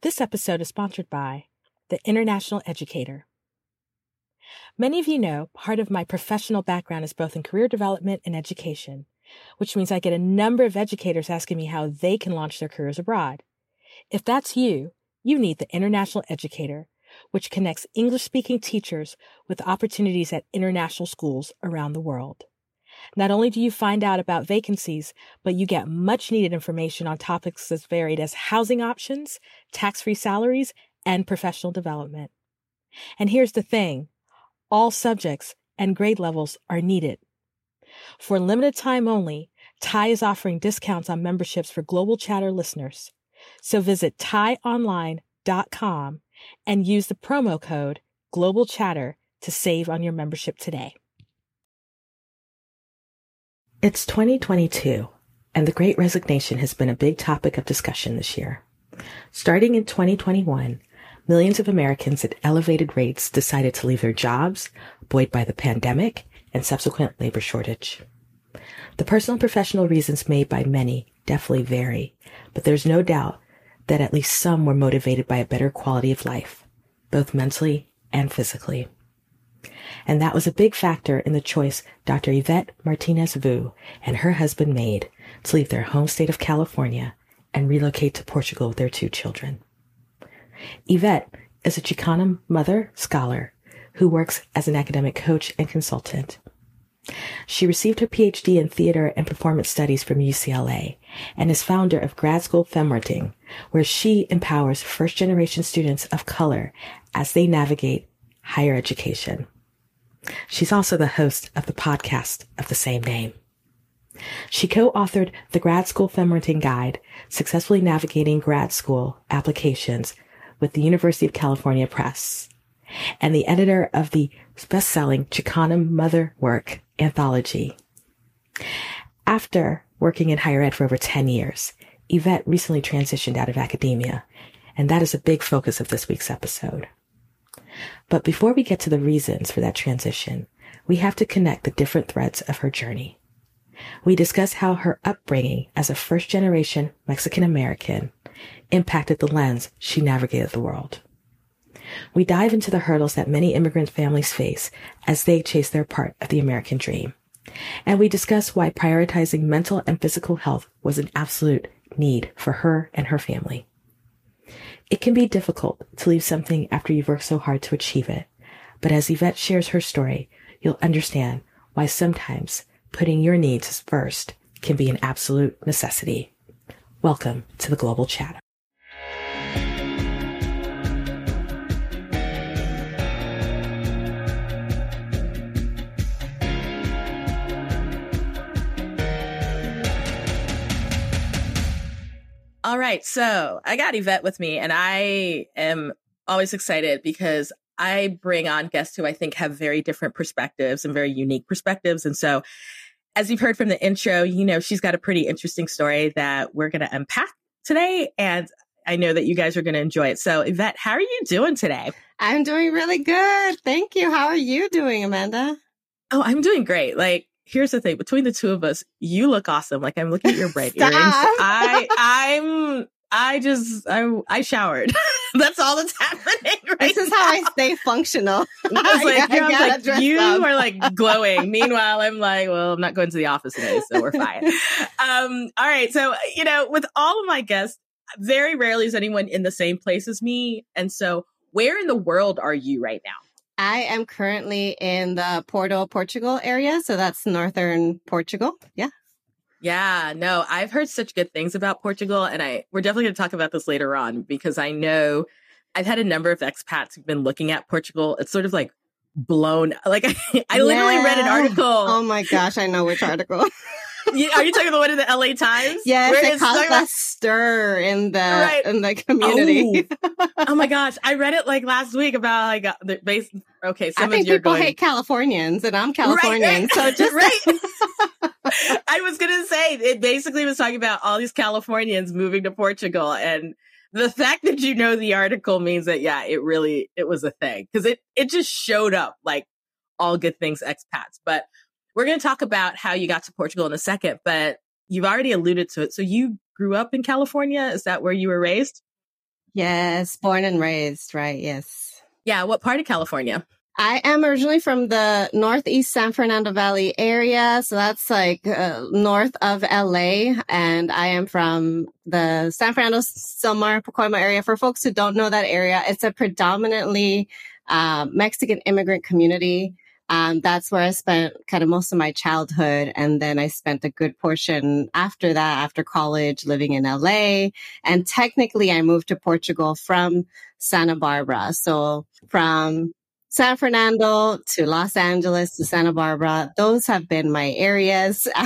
This episode is sponsored by The International Educator. Many of you know part of my professional background is both in career development and education, which means I get a number of educators asking me how they can launch their careers abroad. If that's you, you need The International Educator, which connects English speaking teachers with opportunities at international schools around the world. Not only do you find out about vacancies, but you get much needed information on topics as varied as housing options, tax free salaries, and professional development. And here's the thing all subjects and grade levels are needed. For limited time only, TIE is offering discounts on memberships for Global Chatter listeners. So visit tieonline.com and use the promo code Global Chatter to save on your membership today. It's 2022, and the Great Resignation has been a big topic of discussion this year. Starting in 2021, millions of Americans at elevated rates decided to leave their jobs, buoyed by the pandemic and subsequent labor shortage. The personal and professional reasons made by many definitely vary, but there's no doubt that at least some were motivated by a better quality of life, both mentally and physically. And that was a big factor in the choice Dr. Yvette Martinez Vu and her husband made to leave their home state of California and relocate to Portugal with their two children. Yvette is a Chicana mother scholar who works as an academic coach and consultant. She received her PhD in theater and performance studies from UCLA and is founder of Grad School Femtoring, where she empowers first generation students of color as they navigate higher education. She's also the host of the podcast of the same name. She co-authored the Grad School Femtoring Guide, Successfully Navigating Grad School Applications with the University of California Press, and the editor of the best-selling Chicana Mother Work anthology. After working in higher ed for over 10 years, Yvette recently transitioned out of academia, and that is a big focus of this week's episode. But before we get to the reasons for that transition, we have to connect the different threads of her journey. We discuss how her upbringing as a first generation Mexican American impacted the lens she navigated the world. We dive into the hurdles that many immigrant families face as they chase their part of the American dream. And we discuss why prioritizing mental and physical health was an absolute need for her and her family. It can be difficult to leave something after you've worked so hard to achieve it. But as Yvette shares her story, you'll understand why sometimes putting your needs first can be an absolute necessity. Welcome to the Global Chat. All right. So I got Yvette with me, and I am always excited because I bring on guests who I think have very different perspectives and very unique perspectives. And so, as you've heard from the intro, you know, she's got a pretty interesting story that we're going to unpack today. And I know that you guys are going to enjoy it. So, Yvette, how are you doing today? I'm doing really good. Thank you. How are you doing, Amanda? Oh, I'm doing great. Like, here's the thing between the two of us you look awesome like i'm looking at your bright earrings. I i'm i just i i showered. That's all that's happening right this is how i stay functional. Like, I, like you up. are like glowing. Meanwhile i'm like well i'm not going to the office today so we're fine. Um all right so you know with all of my guests very rarely is anyone in the same place as me and so where in the world are you right now I am currently in the Porto, Portugal area. So that's northern Portugal. Yeah. Yeah, no, I've heard such good things about Portugal. And I, we're definitely going to talk about this later on because I know I've had a number of expats who've been looking at Portugal. It's sort of like blown, like I, I literally read an article. Oh my gosh, I know which article. are you talking about one of the LA Times? Yes, Where it caused that stir in the right. in the community. Oh. oh. my gosh, I read it like last week about like uh, the base. Okay, some I think people going, hate Californians, and I'm Californian, right, right. so just right. I was gonna say it basically was talking about all these Californians moving to Portugal and the fact that you know the article means that yeah, it really it was a thing because it it just showed up like all good things expats. But we're going to talk about how you got to Portugal in a second, but you've already alluded to it. So you grew up in California. Is that where you were raised? Yes, born and raised, right? Yes. Yeah. What part of California? I am originally from the Northeast San Fernando Valley area. So that's like uh, north of LA. And I am from the San Fernando, Sylmar, Pacoima area. For folks who don't know that area, it's a predominantly uh, Mexican immigrant community. Um, that's where I spent kind of most of my childhood. And then I spent a good portion after that, after college, living in LA. And technically, I moved to Portugal from Santa Barbara. So from San Fernando to Los Angeles to Santa Barbara. Those have been my areas.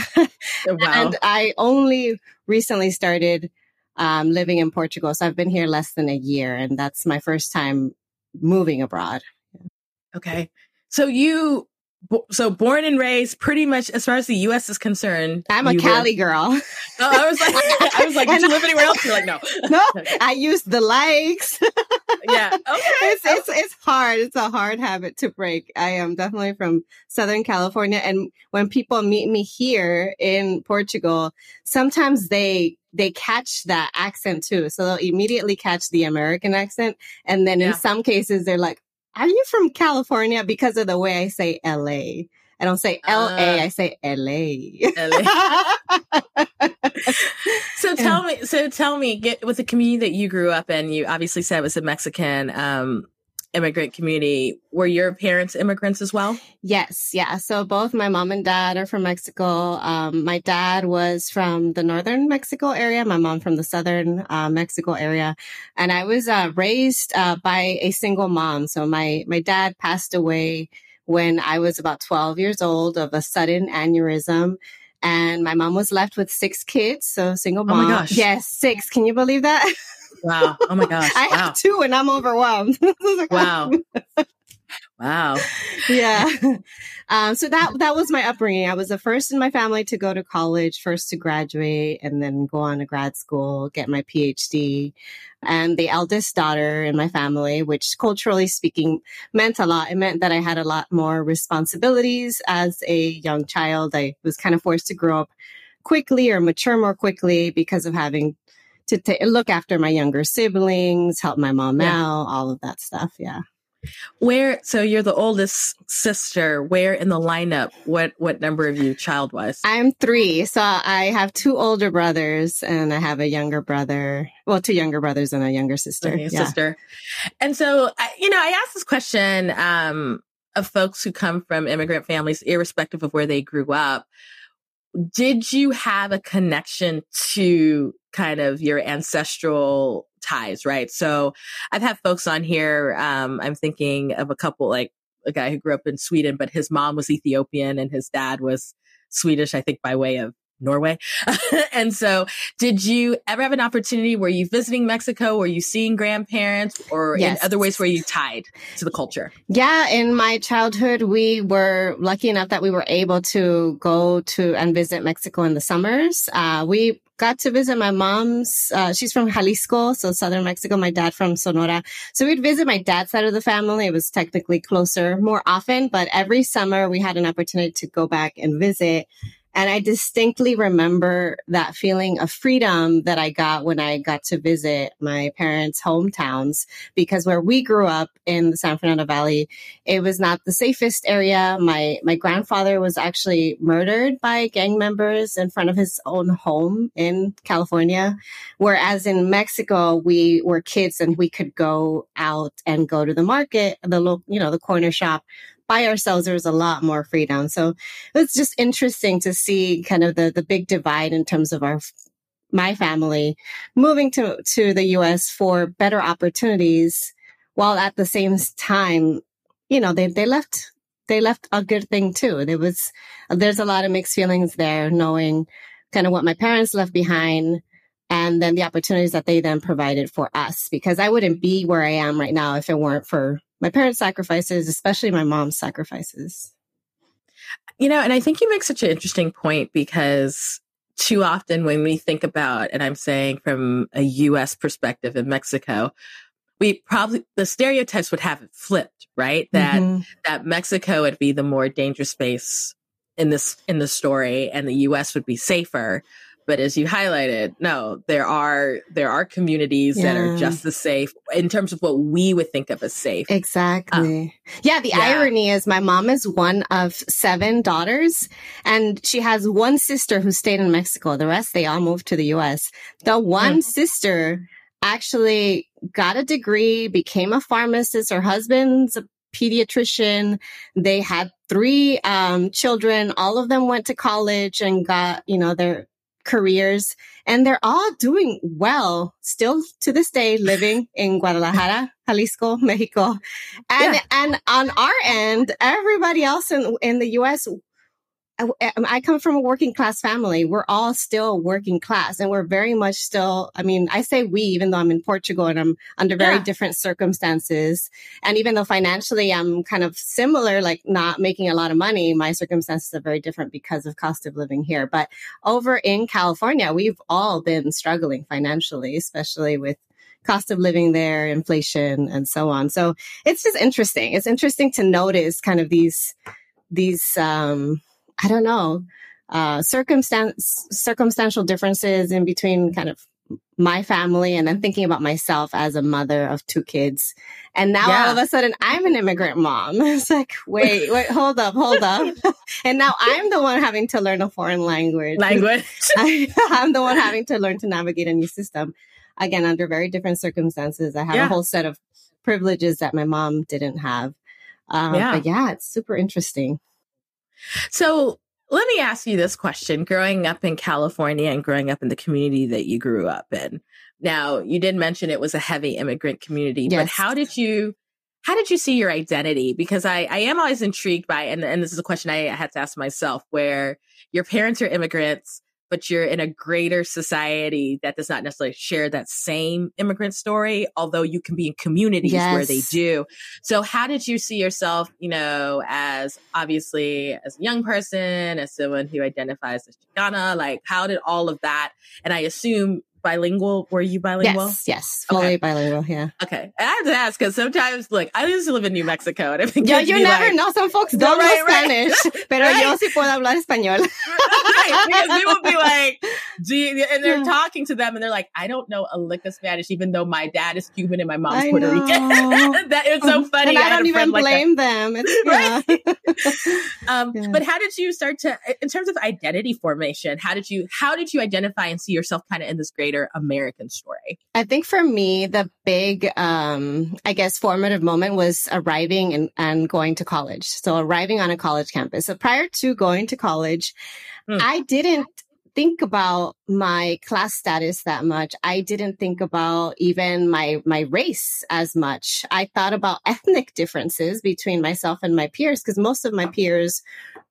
Oh, wow. and I only recently started um, living in Portugal. So I've been here less than a year, and that's my first time moving abroad. Okay. So you so born and raised pretty much as far as the US is concerned. I'm a Cali live. girl. Oh, I was like I was like, did you live anywhere else? You're like, no. No. I use the likes. yeah. Okay. It's, it's it's hard. It's a hard habit to break. I am definitely from Southern California. And when people meet me here in Portugal, sometimes they they catch that accent too. So they'll immediately catch the American accent. And then yeah. in some cases they're like, are you from California? Because of the way I say LA. I don't say LA, uh, I say LA. LA. so tell me, so tell me, get with the community that you grew up in, you obviously said it was a Mexican um, immigrant community. Were your parents immigrants as well? Yes. Yeah. So both my mom and dad are from Mexico. Um, my dad was from the northern Mexico area, my mom from the southern uh, Mexico area. And I was uh, raised uh, by a single mom. So my, my dad passed away when I was about 12 years old of a sudden aneurysm and my mom was left with six kids. So single mom. Oh my gosh. Yes, six. Can you believe that? Wow. Oh my gosh. I wow. have two and I'm overwhelmed. wow. Wow. Yeah. Um, so that that was my upbringing. I was the first in my family to go to college, first to graduate, and then go on to grad school, get my PhD. And the eldest daughter in my family, which culturally speaking meant a lot. It meant that I had a lot more responsibilities as a young child. I was kind of forced to grow up quickly or mature more quickly because of having to look after my younger siblings, help my mom yeah. out, all of that stuff. Yeah. Where so you're the oldest sister. Where in the lineup? What what number of you child wise? I'm three. So I have two older brothers and I have a younger brother. Well, two younger brothers and a younger sister. Okay, yeah. Sister. And so you know, I asked this question um, of folks who come from immigrant families, irrespective of where they grew up did you have a connection to kind of your ancestral ties, right? So I've had folks on here. Um, I'm thinking of a couple, like a guy who grew up in Sweden, but his mom was Ethiopian and his dad was Swedish, I think by way of Norway. and so did you ever have an opportunity Were you visiting Mexico? Were you seeing grandparents or yes. in other ways where you tied to the culture? Yeah. In my childhood, we were lucky enough that we were able to go to and visit Mexico in the summers. Uh, we got to visit my mom's. Uh, she's from Jalisco, so southern Mexico. My dad from Sonora. So we'd visit my dad's side of the family. It was technically closer more often, but every summer we had an opportunity to go back and visit. And I distinctly remember that feeling of freedom that I got when I got to visit my parents' hometowns because where we grew up in the San Fernando Valley, it was not the safest area. My, my grandfather was actually murdered by gang members in front of his own home in California. Whereas in Mexico, we were kids and we could go out and go to the market, the local, you know, the corner shop by ourselves, there was a lot more freedom. So it's just interesting to see kind of the, the big divide in terms of our, my family moving to, to the US for better opportunities while at the same time, you know, they, they left they left a good thing too. There was, there's a lot of mixed feelings there, knowing kind of what my parents left behind and then the opportunities that they then provided for us because I wouldn't be where I am right now if it weren't for my parents' sacrifices, especially my mom's sacrifices. You know, and I think you make such an interesting point because too often when we think about, and I'm saying from a US perspective in Mexico, we probably the stereotypes would have it flipped, right? That mm-hmm. that Mexico would be the more dangerous space in this in the story and the US would be safer. But as you highlighted, no, there are there are communities yeah. that are just as safe in terms of what we would think of as safe. Exactly. Um, yeah, the yeah. irony is my mom is one of seven daughters and she has one sister who stayed in Mexico. The rest they all moved to the US. The one mm. sister actually got a degree, became a pharmacist. Her husband's a pediatrician. They had three um, children. All of them went to college and got, you know, their careers and they're all doing well still to this day living in Guadalajara, Jalisco, Mexico. And, yeah. and on our end, everybody else in, in the US I come from a working class family. We're all still working class and we're very much still, I mean, I say we, even though I'm in Portugal and I'm under very yeah. different circumstances. And even though financially I'm kind of similar, like not making a lot of money, my circumstances are very different because of cost of living here. But over in California, we've all been struggling financially, especially with cost of living there, inflation and so on. So it's just interesting. It's interesting to notice kind of these, these, um, I don't know, uh, circumstance, circumstantial differences in between kind of my family and then thinking about myself as a mother of two kids. And now yeah. all of a sudden I'm an immigrant mom. It's like, wait, wait, hold up, hold up. and now I'm the one having to learn a foreign language. Language. I, am the one having to learn to navigate a new system. Again, under very different circumstances. I have yeah. a whole set of privileges that my mom didn't have. Um, yeah. But yeah, it's super interesting. So let me ask you this question growing up in California and growing up in the community that you grew up in. Now, you did mention it was a heavy immigrant community, yes. but how did you how did you see your identity? Because I, I am always intrigued by, and, and this is a question I had to ask myself, where your parents are immigrants, but you're in a greater society that does not necessarily share that same immigrant story, although you can be in communities yes. where they do. So how did you see yourself, you know, as obviously as a young person, as someone who identifies as Chicana, like how did all of that, and I assume bilingual? Were you bilingual? Yes, yes, fully okay. bilingual. Yeah. Okay, I have to ask because sometimes, look, I used to live in New Mexico, and I think yeah, you never like, know. Some folks don't right, know Spanish, right, pero right. yo sí puedo hablar español. right, because people be like, and they're talking to them, and they're like, I don't know a lick of Spanish, even though my dad is Cuban and my mom's I Puerto know. Rican. that is so funny. And I, I don't even blame like them. It's, right. um, yeah. But how did you start to, in terms of identity formation? How did you, how did you identify and see yourself kind of in this great greater American story? I think for me, the big, um, I guess, formative moment was arriving and, and going to college. So arriving on a college campus. So prior to going to college, mm. I didn't think about my class status that much. I didn't think about even my my race as much. I thought about ethnic differences between myself and my peers because most of my peers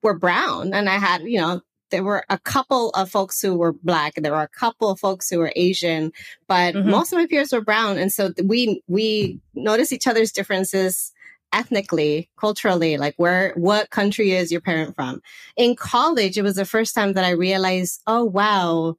were brown and I had, you know, there were a couple of folks who were black. There were a couple of folks who were Asian, but mm-hmm. most of my peers were brown. And so we, we noticed each other's differences ethnically, culturally, like where, what country is your parent from? In college, it was the first time that I realized, oh, wow,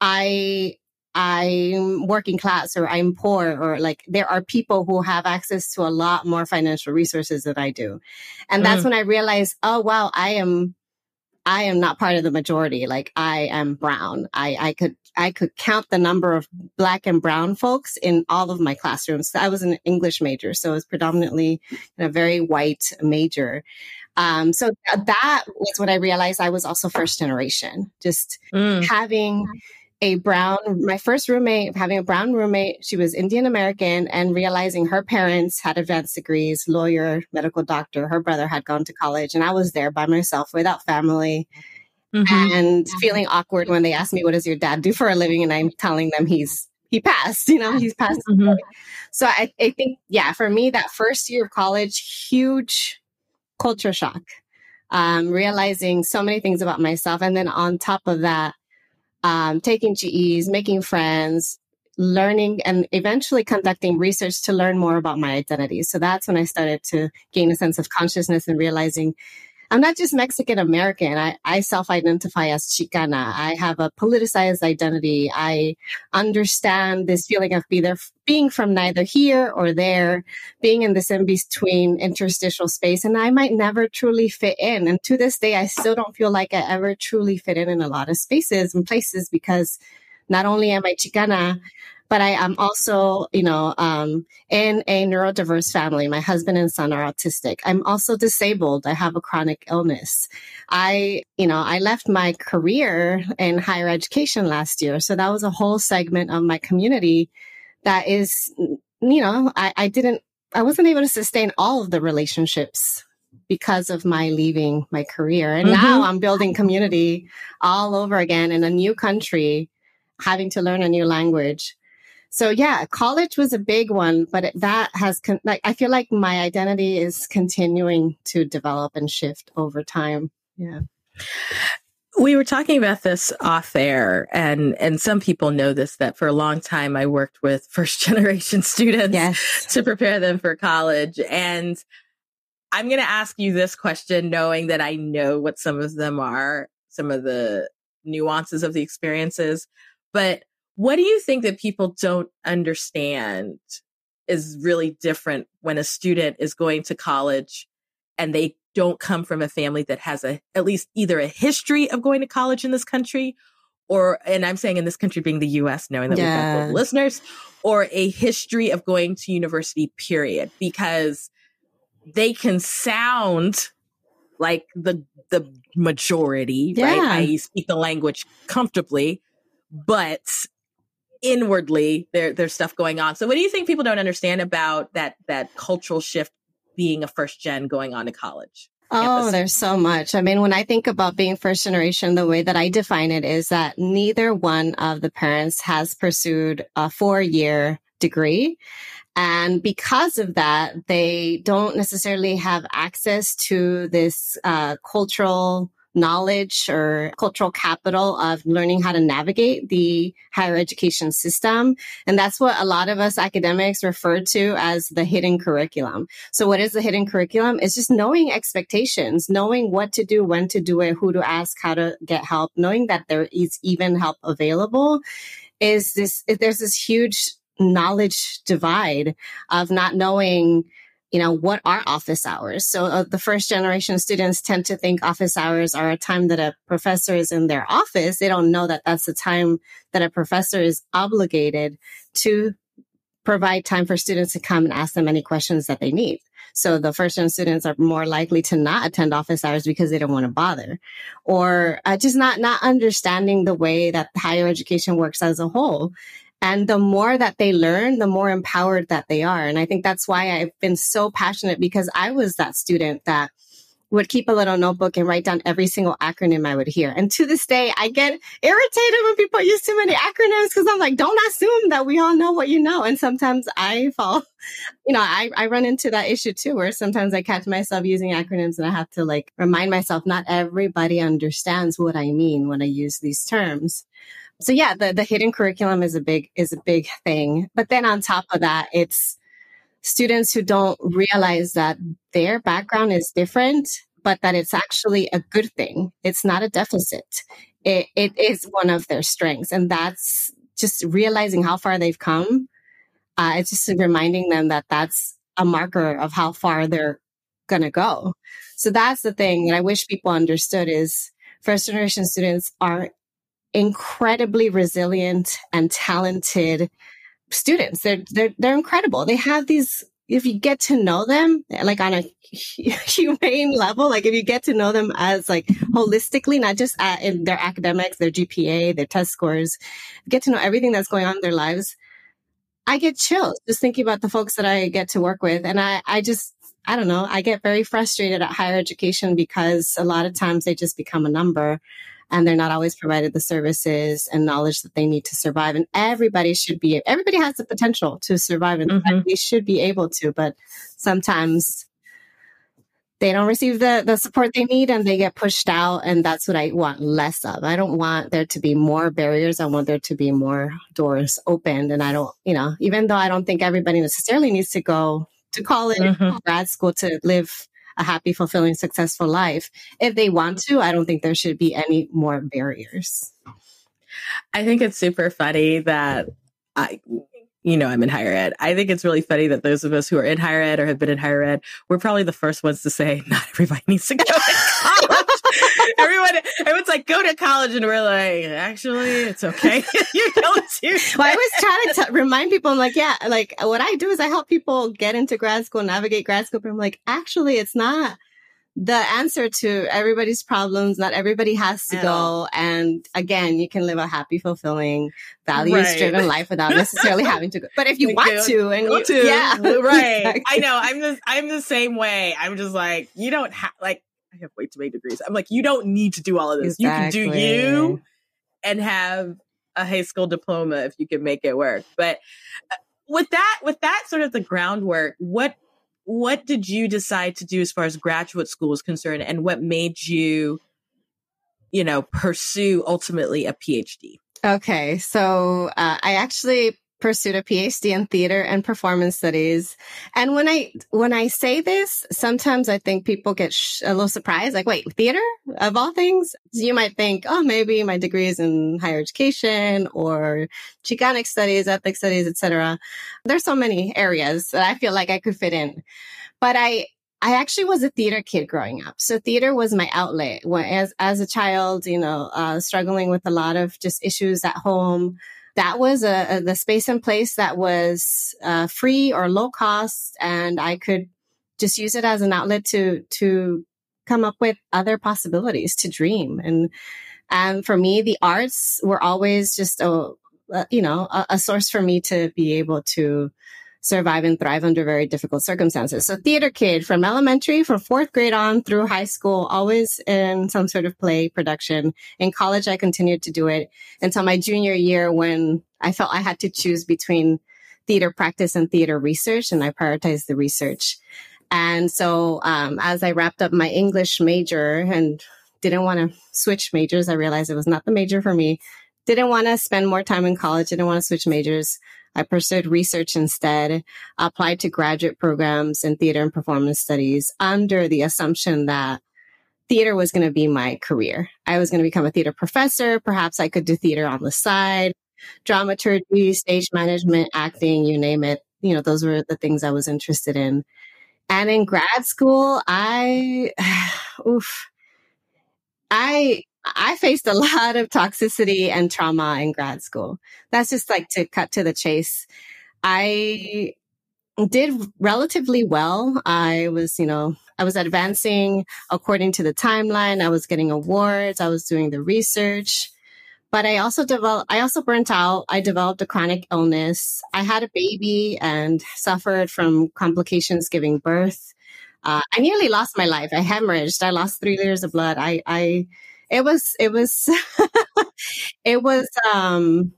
I, I'm working class or I'm poor or like there are people who have access to a lot more financial resources than I do. And that's mm. when I realized, oh, wow, I am I am not part of the majority. Like I am brown. I, I could, I could count the number of black and brown folks in all of my classrooms. I was an English major, so it was predominantly a very white major. Um, so that was what I realized I was also first generation, just mm. having a brown, my first roommate, having a brown roommate, she was Indian American and realizing her parents had advanced degrees, lawyer, medical doctor. Her brother had gone to college and I was there by myself without family mm-hmm. and feeling awkward when they asked me, what does your dad do for a living? And I'm telling them he's, he passed, you know, he's passed. Mm-hmm. So I, I think, yeah, for me, that first year of college, huge culture shock. Um, realizing so many things about myself. And then on top of that, um, taking GEs, making friends, learning and eventually conducting research to learn more about my identity. So that's when I started to gain a sense of consciousness and realizing I'm not just Mexican American. I, I self identify as Chicana. I have a politicized identity. I understand this feeling of be there, being from neither here or there, being in this in between interstitial space. And I might never truly fit in. And to this day, I still don't feel like I ever truly fit in in a lot of spaces and places because not only am I Chicana, but I am also, you know, um, in a neurodiverse family. My husband and son are autistic. I'm also disabled. I have a chronic illness. I, you know, I left my career in higher education last year. So that was a whole segment of my community that is, you know, I, I didn't, I wasn't able to sustain all of the relationships because of my leaving my career. And mm-hmm. now I'm building community all over again in a new country, having to learn a new language. So yeah, college was a big one, but that has con- like I feel like my identity is continuing to develop and shift over time. Yeah. We were talking about this off air and and some people know this that for a long time I worked with first generation students yes. to prepare them for college and I'm going to ask you this question knowing that I know what some of them are, some of the nuances of the experiences, but what do you think that people don't understand is really different when a student is going to college and they don't come from a family that has a at least either a history of going to college in this country or and I'm saying in this country being the US knowing that yeah. we've got global listeners or a history of going to university period because they can sound like the the majority yeah. right I speak the language comfortably but inwardly there there's stuff going on. So what do you think people don't understand about that that cultural shift being a first gen going on to college? Oh, campus? there's so much. I mean, when I think about being first generation, the way that I define it is that neither one of the parents has pursued a four year degree. And because of that, they don't necessarily have access to this uh, cultural knowledge or cultural capital of learning how to navigate the higher education system. And that's what a lot of us academics refer to as the hidden curriculum. So what is the hidden curriculum? It's just knowing expectations, knowing what to do, when to do it, who to ask, how to get help, knowing that there is even help available is this, there's this huge knowledge divide of not knowing you know, what are office hours? So uh, the first generation students tend to think office hours are a time that a professor is in their office. They don't know that that's the time that a professor is obligated to provide time for students to come and ask them any questions that they need. So the first gen students are more likely to not attend office hours because they don't want to bother or uh, just not, not understanding the way that higher education works as a whole. And the more that they learn, the more empowered that they are. And I think that's why I've been so passionate because I was that student that would keep a little notebook and write down every single acronym I would hear. And to this day, I get irritated when people use too many acronyms because I'm like, don't assume that we all know what you know. And sometimes I fall, you know, I, I run into that issue too, where sometimes I catch myself using acronyms and I have to like remind myself, not everybody understands what I mean when I use these terms so yeah, the, the hidden curriculum is a big, is a big thing. But then on top of that, it's students who don't realize that their background is different, but that it's actually a good thing. It's not a deficit. It, it is one of their strengths. And that's just realizing how far they've come. Uh, it's just reminding them that that's a marker of how far they're going to go. So that's the thing that I wish people understood is first generation students are incredibly resilient and talented students. They're, they're, they're incredible. They have these, if you get to know them, like on a humane level, like if you get to know them as like holistically, not just at, in their academics, their GPA, their test scores, get to know everything that's going on in their lives. I get chills just thinking about the folks that I get to work with. And I, I just, I don't know, I get very frustrated at higher education because a lot of times they just become a number and they're not always provided the services and knowledge that they need to survive. And everybody should be, everybody has the potential to survive and mm-hmm. they should be able to, but sometimes they don't receive the, the support they need and they get pushed out. And that's what I want less of. I don't want there to be more barriers. I want there to be more doors opened. And I don't, you know, even though I don't think everybody necessarily needs to go to college, mm-hmm. grad school to live a happy, fulfilling, successful life. If they want to, I don't think there should be any more barriers. I think it's super funny that I, you know, I'm in higher ed. I think it's really funny that those of us who are in higher ed or have been in higher ed, we're probably the first ones to say not everybody needs to go. Everyone, everyone's like, go to college, and we're like, actually, it's okay. you don't too. Well, I was trying to t- remind people. I'm like, yeah, like what I do is I help people get into grad school, navigate grad school. But I'm like, actually, it's not the answer to everybody's problems. Not everybody has to go. And again, you can live a happy, fulfilling, values driven right. life without necessarily having to go. But if you want to and you, to, yeah, right. Exactly. I know. I'm the, I'm the same way. I'm just like, you don't have, like, I have way too many degrees. I'm like, you don't need to do all of this. Exactly. You can do you and have a high school diploma if you can make it work. But uh, with that, with that sort of the groundwork, what what did you decide to do as far as graduate school is concerned, and what made you, you know, pursue ultimately a PhD? Okay, so uh, I actually pursued a PhD in theater and performance studies. And when I when I say this, sometimes I think people get sh- a little surprised, like, "Wait, theater of all things?" You might think, "Oh, maybe my degree is in higher education or Chicanic studies, ethnic studies, etc." There's so many areas that I feel like I could fit in, but I I actually was a theater kid growing up. So theater was my outlet. As, as a child, you know, uh, struggling with a lot of just issues at home, that was a, a, the space and place that was uh, free or low cost, and I could just use it as an outlet to to come up with other possibilities to dream. And and for me, the arts were always just a, you know a, a source for me to be able to survive and thrive under very difficult circumstances. So theater kid from elementary, from fourth grade on through high school, always in some sort of play production. In college, I continued to do it until my junior year when I felt I had to choose between theater practice and theater research, and I prioritized the research. And so, um, as I wrapped up my English major and didn't want to switch majors, I realized it was not the major for me. Didn't want to spend more time in college. Didn't want to switch majors. I pursued research instead, applied to graduate programs in theater and performance studies under the assumption that theater was going to be my career. I was going to become a theater professor. Perhaps I could do theater on the side, dramaturgy, stage management, acting, you name it. You know, those were the things I was interested in. And in grad school, I, oof, I I faced a lot of toxicity and trauma in grad school. That's just like to cut to the chase. I did relatively well. I was, you know, I was advancing according to the timeline. I was getting awards. I was doing the research. But I also developed, I also burnt out. I developed a chronic illness. I had a baby and suffered from complications giving birth. Uh, I nearly lost my life. I hemorrhaged. I lost three liters of blood. I, I, it was it was it was um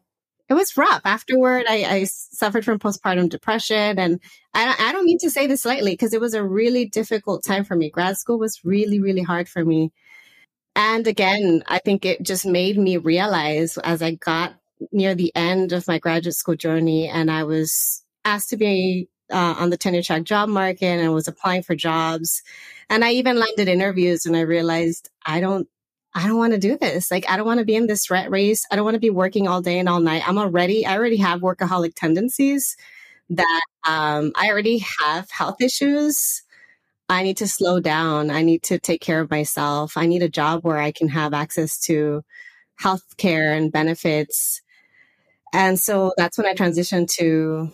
it was rough. Afterward, I, I suffered from postpartum depression, and I, I don't mean to say this lightly because it was a really difficult time for me. Grad school was really really hard for me, and again, I think it just made me realize as I got near the end of my graduate school journey, and I was asked to be uh, on the tenure track job market and was applying for jobs. And I even landed interviews and I realized I don't I don't want to do this. Like, I don't want to be in this rat race. I don't want to be working all day and all night. I'm already, I already have workaholic tendencies that um, I already have health issues. I need to slow down. I need to take care of myself. I need a job where I can have access to health care and benefits. And so that's when I transitioned to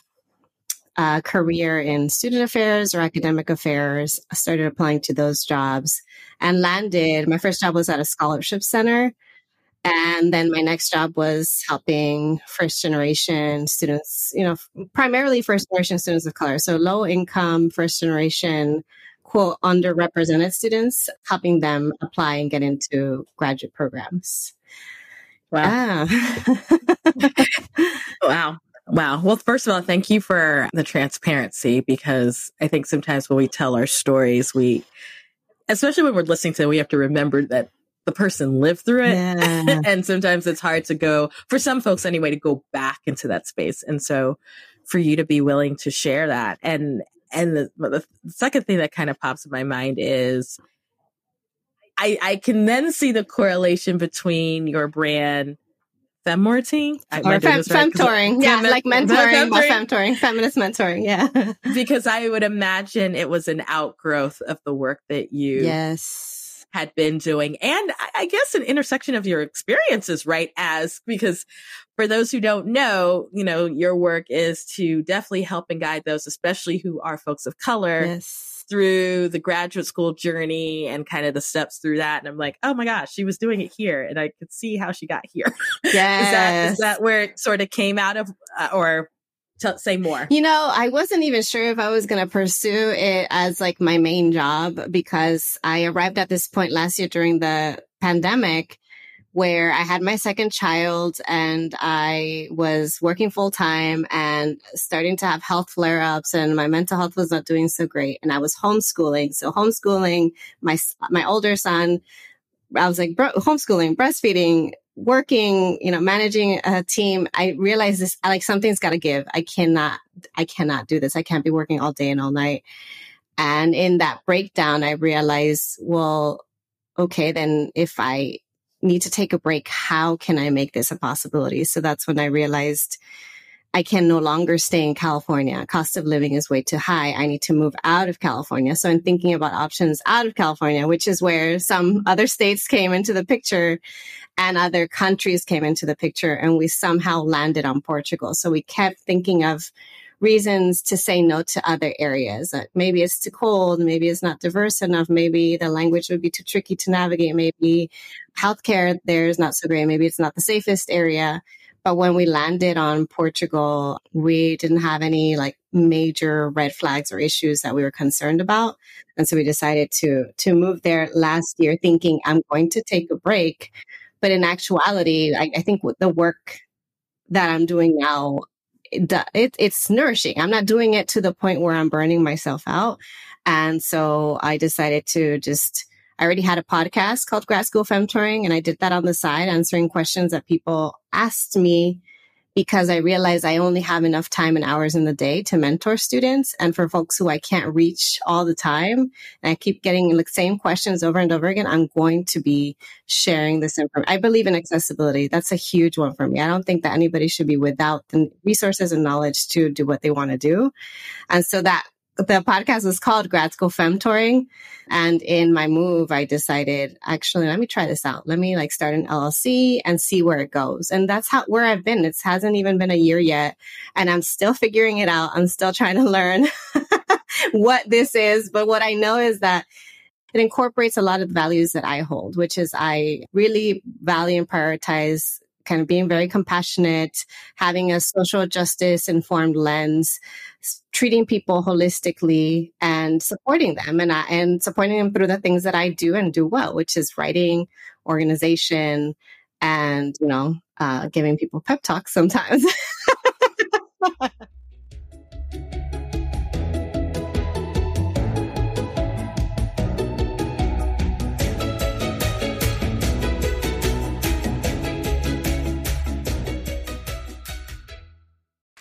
a career in student affairs or academic affairs. I started applying to those jobs and landed. My first job was at a scholarship center. And then my next job was helping first generation students, you know, primarily first generation students of color. So low income, first generation, quote, underrepresented students, helping them apply and get into graduate programs. Wow. wow. Wow. Well, first of all, thank you for the transparency because I think sometimes when we tell our stories, we especially when we're listening to it, we have to remember that the person lived through it. Yeah. and sometimes it's hard to go, for some folks anyway, to go back into that space. And so for you to be willing to share that. And, and the, the second thing that kind of pops in my mind is I, I can then see the correlation between your brand femorting or fem, right? femtoring yeah fem- like mentoring femtoring. femtoring feminist mentoring yeah. Because i would imagine it was an outgrowth of the work that you yes. had been doing. And i guess an intersection of your experiences right as because for those who don't know you know your work is to definitely help and guide those especially who are folks of color yes through the graduate school journey and kind of the steps through that. And I'm like, oh my gosh, she was doing it here. And I could see how she got here. Yes. is, that, is that where it sort of came out of, uh, or T- say more. You know, I wasn't even sure if I was going to pursue it as like my main job because I arrived at this point last year during the pandemic where I had my second child and I was working full time and starting to have health flare ups and my mental health was not doing so great. And I was homeschooling. So homeschooling my, my older son, I was like bro- homeschooling, breastfeeding, working, you know, managing a team. I realized this, like something's got to give. I cannot, I cannot do this. I can't be working all day and all night. And in that breakdown, I realized, well, okay, then if I need to take a break. How can I make this a possibility? So that's when I realized I can no longer stay in California. Cost of living is way too high. I need to move out of California. So I'm thinking about options out of California, which is where some other states came into the picture and other countries came into the picture. And we somehow landed on Portugal. So we kept thinking of reasons to say no to other areas. Uh, maybe it's too cold. Maybe it's not diverse enough. Maybe the language would be too tricky to navigate. Maybe healthcare there is not so great. Maybe it's not the safest area. But when we landed on Portugal, we didn't have any like major red flags or issues that we were concerned about. And so we decided to, to move there last year thinking I'm going to take a break. But in actuality, I, I think the work that I'm doing now it, it's nourishing. I'm not doing it to the point where I'm burning myself out. And so I decided to just, I already had a podcast called Grad School Femtoring and I did that on the side, answering questions that people asked me because I realize I only have enough time and hours in the day to mentor students. And for folks who I can't reach all the time, and I keep getting the same questions over and over again, I'm going to be sharing this information. I believe in accessibility. That's a huge one for me. I don't think that anybody should be without the resources and knowledge to do what they want to do. And so that the podcast was called Grad School Femtoring. And in my move, I decided, actually, let me try this out. Let me like start an LLC and see where it goes. And that's how, where I've been. It hasn't even been a year yet. And I'm still figuring it out. I'm still trying to learn what this is. But what I know is that it incorporates a lot of values that I hold, which is I really value and prioritize kind of being very compassionate, having a social justice informed lens, treating people holistically and supporting them and, and supporting them through the things that I do and do well, which is writing, organization, and, you know, uh, giving people pep talks sometimes.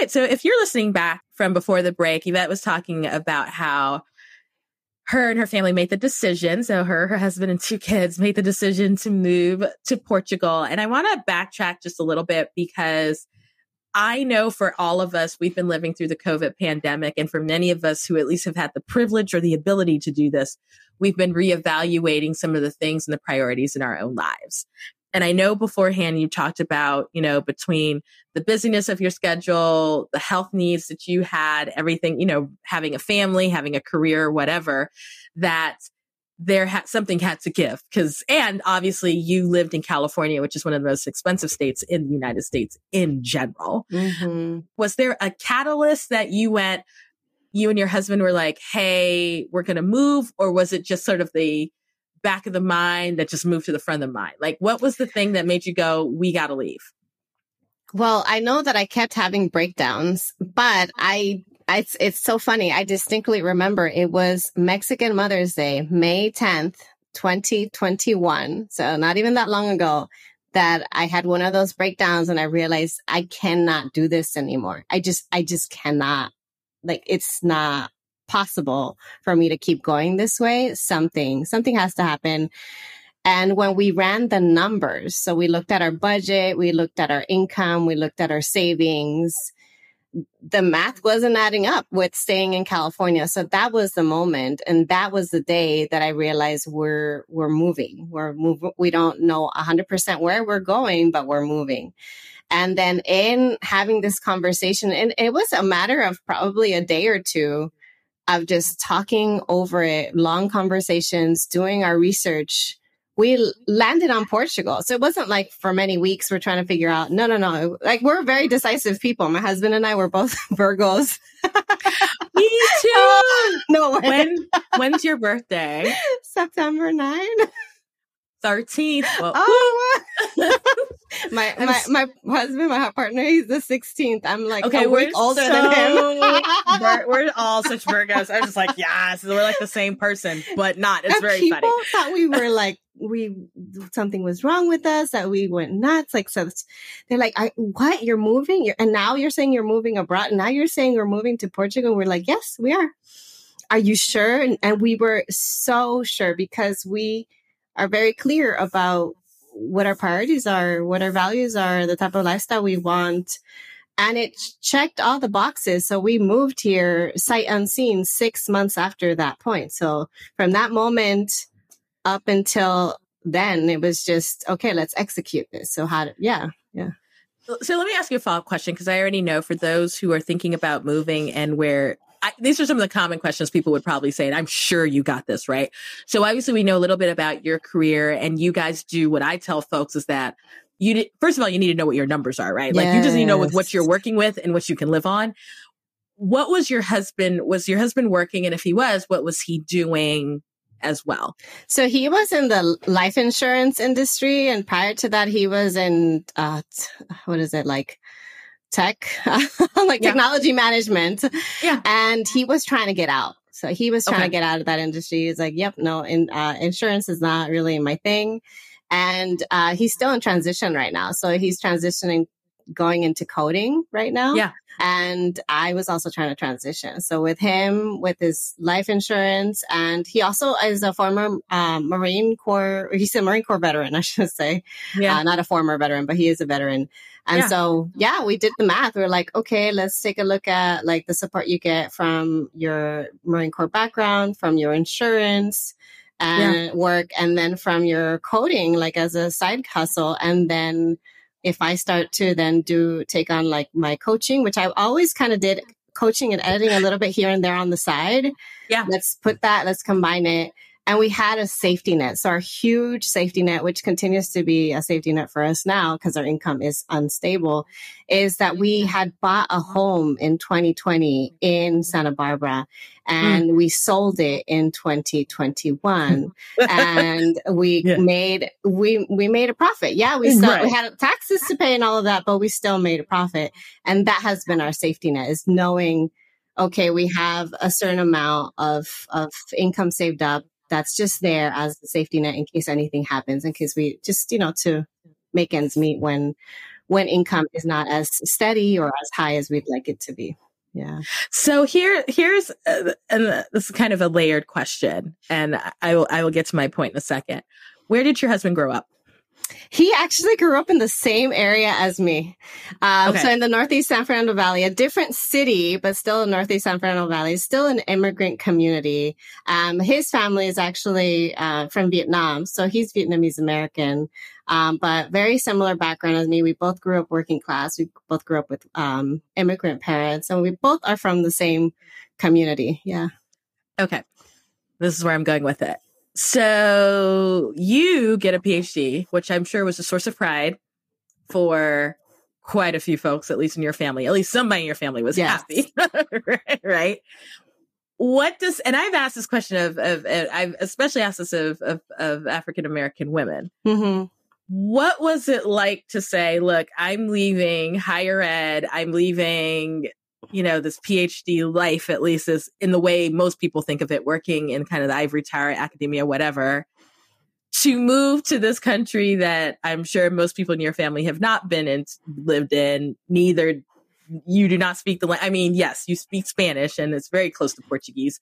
Right. So if you're listening back from before the break, Yvette was talking about how her and her family made the decision. So her, her husband and two kids made the decision to move to Portugal. And I want to backtrack just a little bit because I know for all of us, we've been living through the COVID pandemic. And for many of us who at least have had the privilege or the ability to do this, we've been reevaluating some of the things and the priorities in our own lives. And I know beforehand you talked about, you know, between the busyness of your schedule, the health needs that you had, everything, you know, having a family, having a career, whatever, that there had something had to give because and obviously you lived in california which is one of the most expensive states in the united states in general mm-hmm. was there a catalyst that you went you and your husband were like hey we're gonna move or was it just sort of the back of the mind that just moved to the front of the mind like what was the thing that made you go we gotta leave well, I know that I kept having breakdowns, but I it's it's so funny. I distinctly remember it was Mexican Mother's Day, May 10th, 2021. So not even that long ago that I had one of those breakdowns and I realized I cannot do this anymore. I just I just cannot. Like it's not possible for me to keep going this way. Something something has to happen. And when we ran the numbers, so we looked at our budget, we looked at our income, we looked at our savings, the math wasn't adding up with staying in California. So that was the moment. And that was the day that I realized we're, we're moving. We're moving. We don't know hundred percent where we're going, but we're moving. And then in having this conversation, and it was a matter of probably a day or two of just talking over it, long conversations, doing our research we landed on Portugal. So it wasn't like for many weeks we're trying to figure out, no, no, no. Like we're very decisive people. My husband and I were both Virgos. Me oh, too. no. When, when's your birthday? September 9. 13th. Well, oh, my, my, my husband, my partner, he's the 16th. I'm like, okay, we're older so, than him. we're, we're, all such Virgos. I'm just like, yes, we're like the same person, but not. It's and very people funny. thought we were like, we, something was wrong with us, that we went nuts. Like, so they're like, I, what? You're moving? You're, and now you're saying you're moving abroad. Now you're saying you're moving to Portugal. We're like, yes, we are. Are you sure? And, and we were so sure because we, are very clear about what our priorities are, what our values are, the type of lifestyle we want. And it checked all the boxes. So we moved here sight unseen six months after that point. So from that moment up until then, it was just, okay, let's execute this. So how to, yeah, yeah. So let me ask you a follow up question because I already know for those who are thinking about moving and where I, these are some of the common questions people would probably say, and I'm sure you got this right. So obviously, we know a little bit about your career, and you guys do what I tell folks is that you first of all you need to know what your numbers are, right? Yes. Like you just need to know with what you're working with and what you can live on. What was your husband? Was your husband working, and if he was, what was he doing? as well. So he was in the life insurance industry, and prior to that, he was in uh, what is it like tech, like yeah. technology management. Yeah. And he was trying to get out. So he was trying okay. to get out of that industry. He's like, yep, no, in, uh, insurance is not really my thing. And, uh, he's still in transition right now. So he's transitioning, going into coding right now. Yeah. And I was also trying to transition. So with him, with his life insurance, and he also is a former um, Marine Corps, he's a Marine Corps veteran, I should say. Yeah. Uh, not a former veteran, but he is a veteran. And yeah. so, yeah, we did the math. We are like, okay, let's take a look at like the support you get from your Marine Corps background, from your insurance and yeah. work, and then from your coding, like as a side hustle. And then if I start to then do take on like my coaching, which I always kind of did coaching and editing a little bit here and there on the side. Yeah. Let's put that, let's combine it and we had a safety net. So our huge safety net, which continues to be a safety net for us now because our income is unstable, is that we had bought a home in 2020 in Santa Barbara and mm. we sold it in 2021 and we yeah. made we we made a profit yeah we still right. we had taxes to pay and all of that but we still made a profit and that has been our safety net is knowing okay we have a certain amount of of income saved up that's just there as the safety net in case anything happens, in case we just, you know, to make ends meet when when income is not as steady or as high as we'd like it to be. Yeah. So here, here's, uh, and this is kind of a layered question, and I will, I will get to my point in a second. Where did your husband grow up? He actually grew up in the same area as me. Um, Okay. So in the Northeast San Fernando Valley, a different city, but still in Northeast San Fernando Valley, still an immigrant community. Um, his family is actually uh, from Vietnam, so he's Vietnamese American, um, but very similar background as me. We both grew up working class. We both grew up with um, immigrant parents, and we both are from the same community. Yeah. Okay. This is where I'm going with it. So you get a PhD, which I'm sure was a source of pride for quite a few folks, at least in your family. At least somebody in your family was Yes. happy. right? What does and I've asked this question of of I've especially asked this of of, of African American women. hmm What was it like to say, look, I'm leaving higher ed, I'm leaving you know, this PhD life, at least is in the way most people think of it, working in kind of the ivory tower, academia, whatever, to move to this country that I'm sure most people in your family have not been and lived in, neither you do not speak the language. I mean, yes, you speak Spanish and it's very close to Portuguese,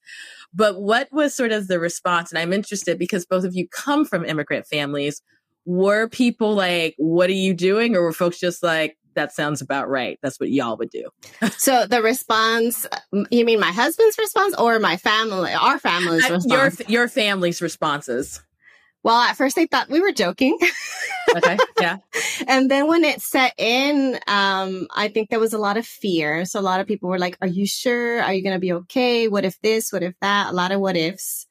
but what was sort of the response? And I'm interested because both of you come from immigrant families. Were people like, what are you doing? Or were folks just like, that sounds about right. That's what y'all would do. So the response, you mean my husband's response or my family, our family's response? your your family's responses. well, at first they thought we were joking. Okay, yeah, and then when it set in, um, I think there was a lot of fear. So a lot of people were like, are you sure? Are you going to be okay? What if this? What if that? A lot of what ifs.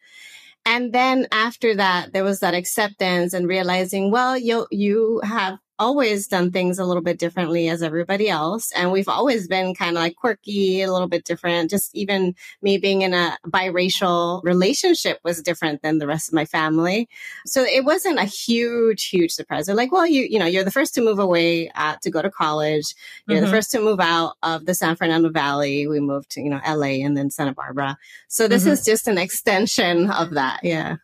And then after that, there was that acceptance and realizing, well, you, you have always done things a little bit differently as everybody else. And we've always been kind of like quirky, a little bit different. Just even me being in a biracial relationship was different than the rest of my family. So it wasn't a huge, huge surprise. They're like, well, you, you know, you're the first to move away uh, to go to college. You're Mhm. the first to move out of the San Fernando Valley. We moved to, you know, LA and then Santa Barbara. So this Mhm. is just an extension of that. Yeah.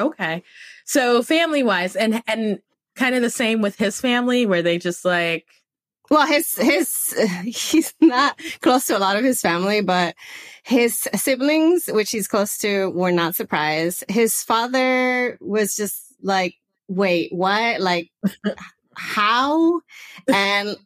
okay. So family wise, and and kind of the same with his family, where they just like, Well, his, his, he's not close to a lot of his family, but his siblings, which he's close to, were not surprised. His father was just like, wait, what? Like, how? And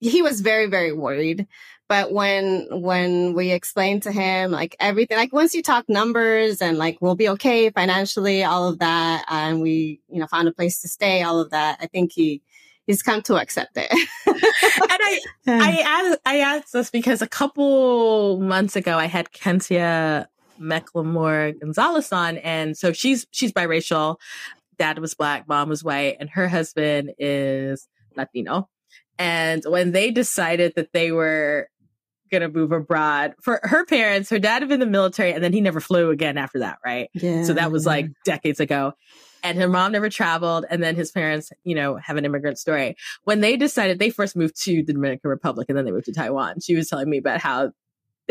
he was very, very worried. But when, when we explained to him, like everything, like once you talk numbers and like, we'll be okay financially, all of that, and we, you know, found a place to stay, all of that, I think he, he's come to accept it. and I I asked, I asked this because a couple months ago I had Kentia Mecklemore Gonzalez on, and so she's she's biracial. Dad was black, mom was white, and her husband is Latino. And when they decided that they were gonna move abroad, for her parents, her dad had been in the military, and then he never flew again after that, right? yeah. So that was like decades ago. And her mom never traveled. And then his parents, you know, have an immigrant story. When they decided they first moved to the Dominican Republic and then they moved to Taiwan, she was telling me about how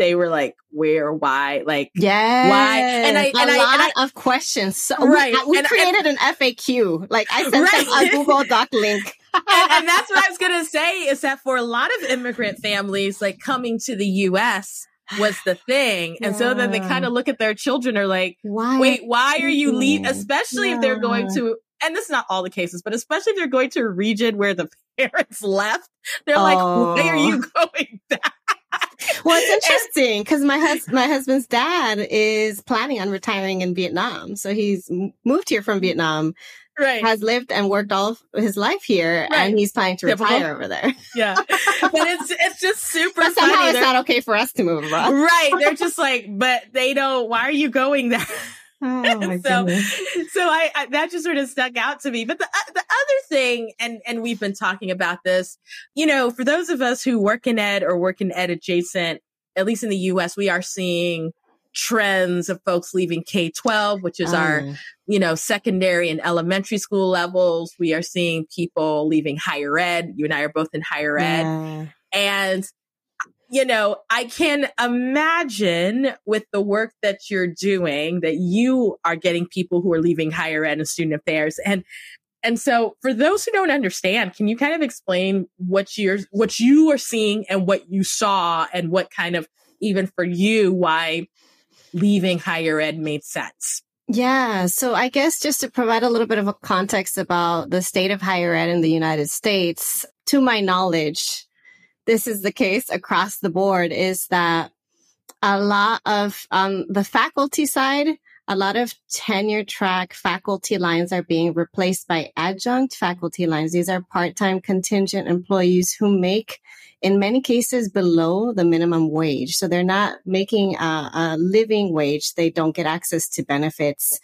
they were like, where, why, like, Yeah. Why? And I- a and I- and lot I- of questions. So Right. Uh, we, we And- created an FAQ. Like I sent Right. them a Google Doc link. and, and that's what I was going to say is that for a lot of immigrant families, like coming to the U.S. was the thing. And so then they kind of look at their children are like, Why? wait, why are you leaving? Especially if they're going to, and this is not all the cases, but especially if they're going to a region where the parents left, they're like, why are Oh. you going back? Well, it's interesting because my hus- my husband's dad is planning on retiring in Vietnam. So he's moved here from mm-hmm. Vietnam, Right. has lived and worked all his life here, Right. and he's planning to retire over there. yeah. But it's, it's just super But somehow funny. it's They're- not okay for us to move abroad. right. They're just like, but they don't, why are you going there? Oh so, goodness. so I, I that just sort of stuck out to me. But the uh, the other thing, and and we've been talking about this, you know, for those of us who work in ed or work in ed adjacent, at least in the U.S., we are seeing trends of folks leaving K twelve, which is our Oh. you know secondary and elementary school levels. We are seeing people leaving higher ed. You and I are both in higher ed. Yeah. And, you know, I can imagine with the work that you're doing that you are getting people who are leaving higher ed and student affairs. And, and so for those who don't understand, can you kind of explain what you're, what you are seeing and what you saw and what kind of, even for you, why leaving higher ed made sense? Yeah. So I guess just to provide a little bit of a context about the state of higher ed in the United States, to my knowledge, this is the case across the board is that a lot of um, the faculty side, a lot of tenure track faculty lines are being replaced by adjunct faculty lines. These are part-time contingent employees who make in many cases below the minimum wage. So they're not making a, a, living wage. They don't get access to benefits.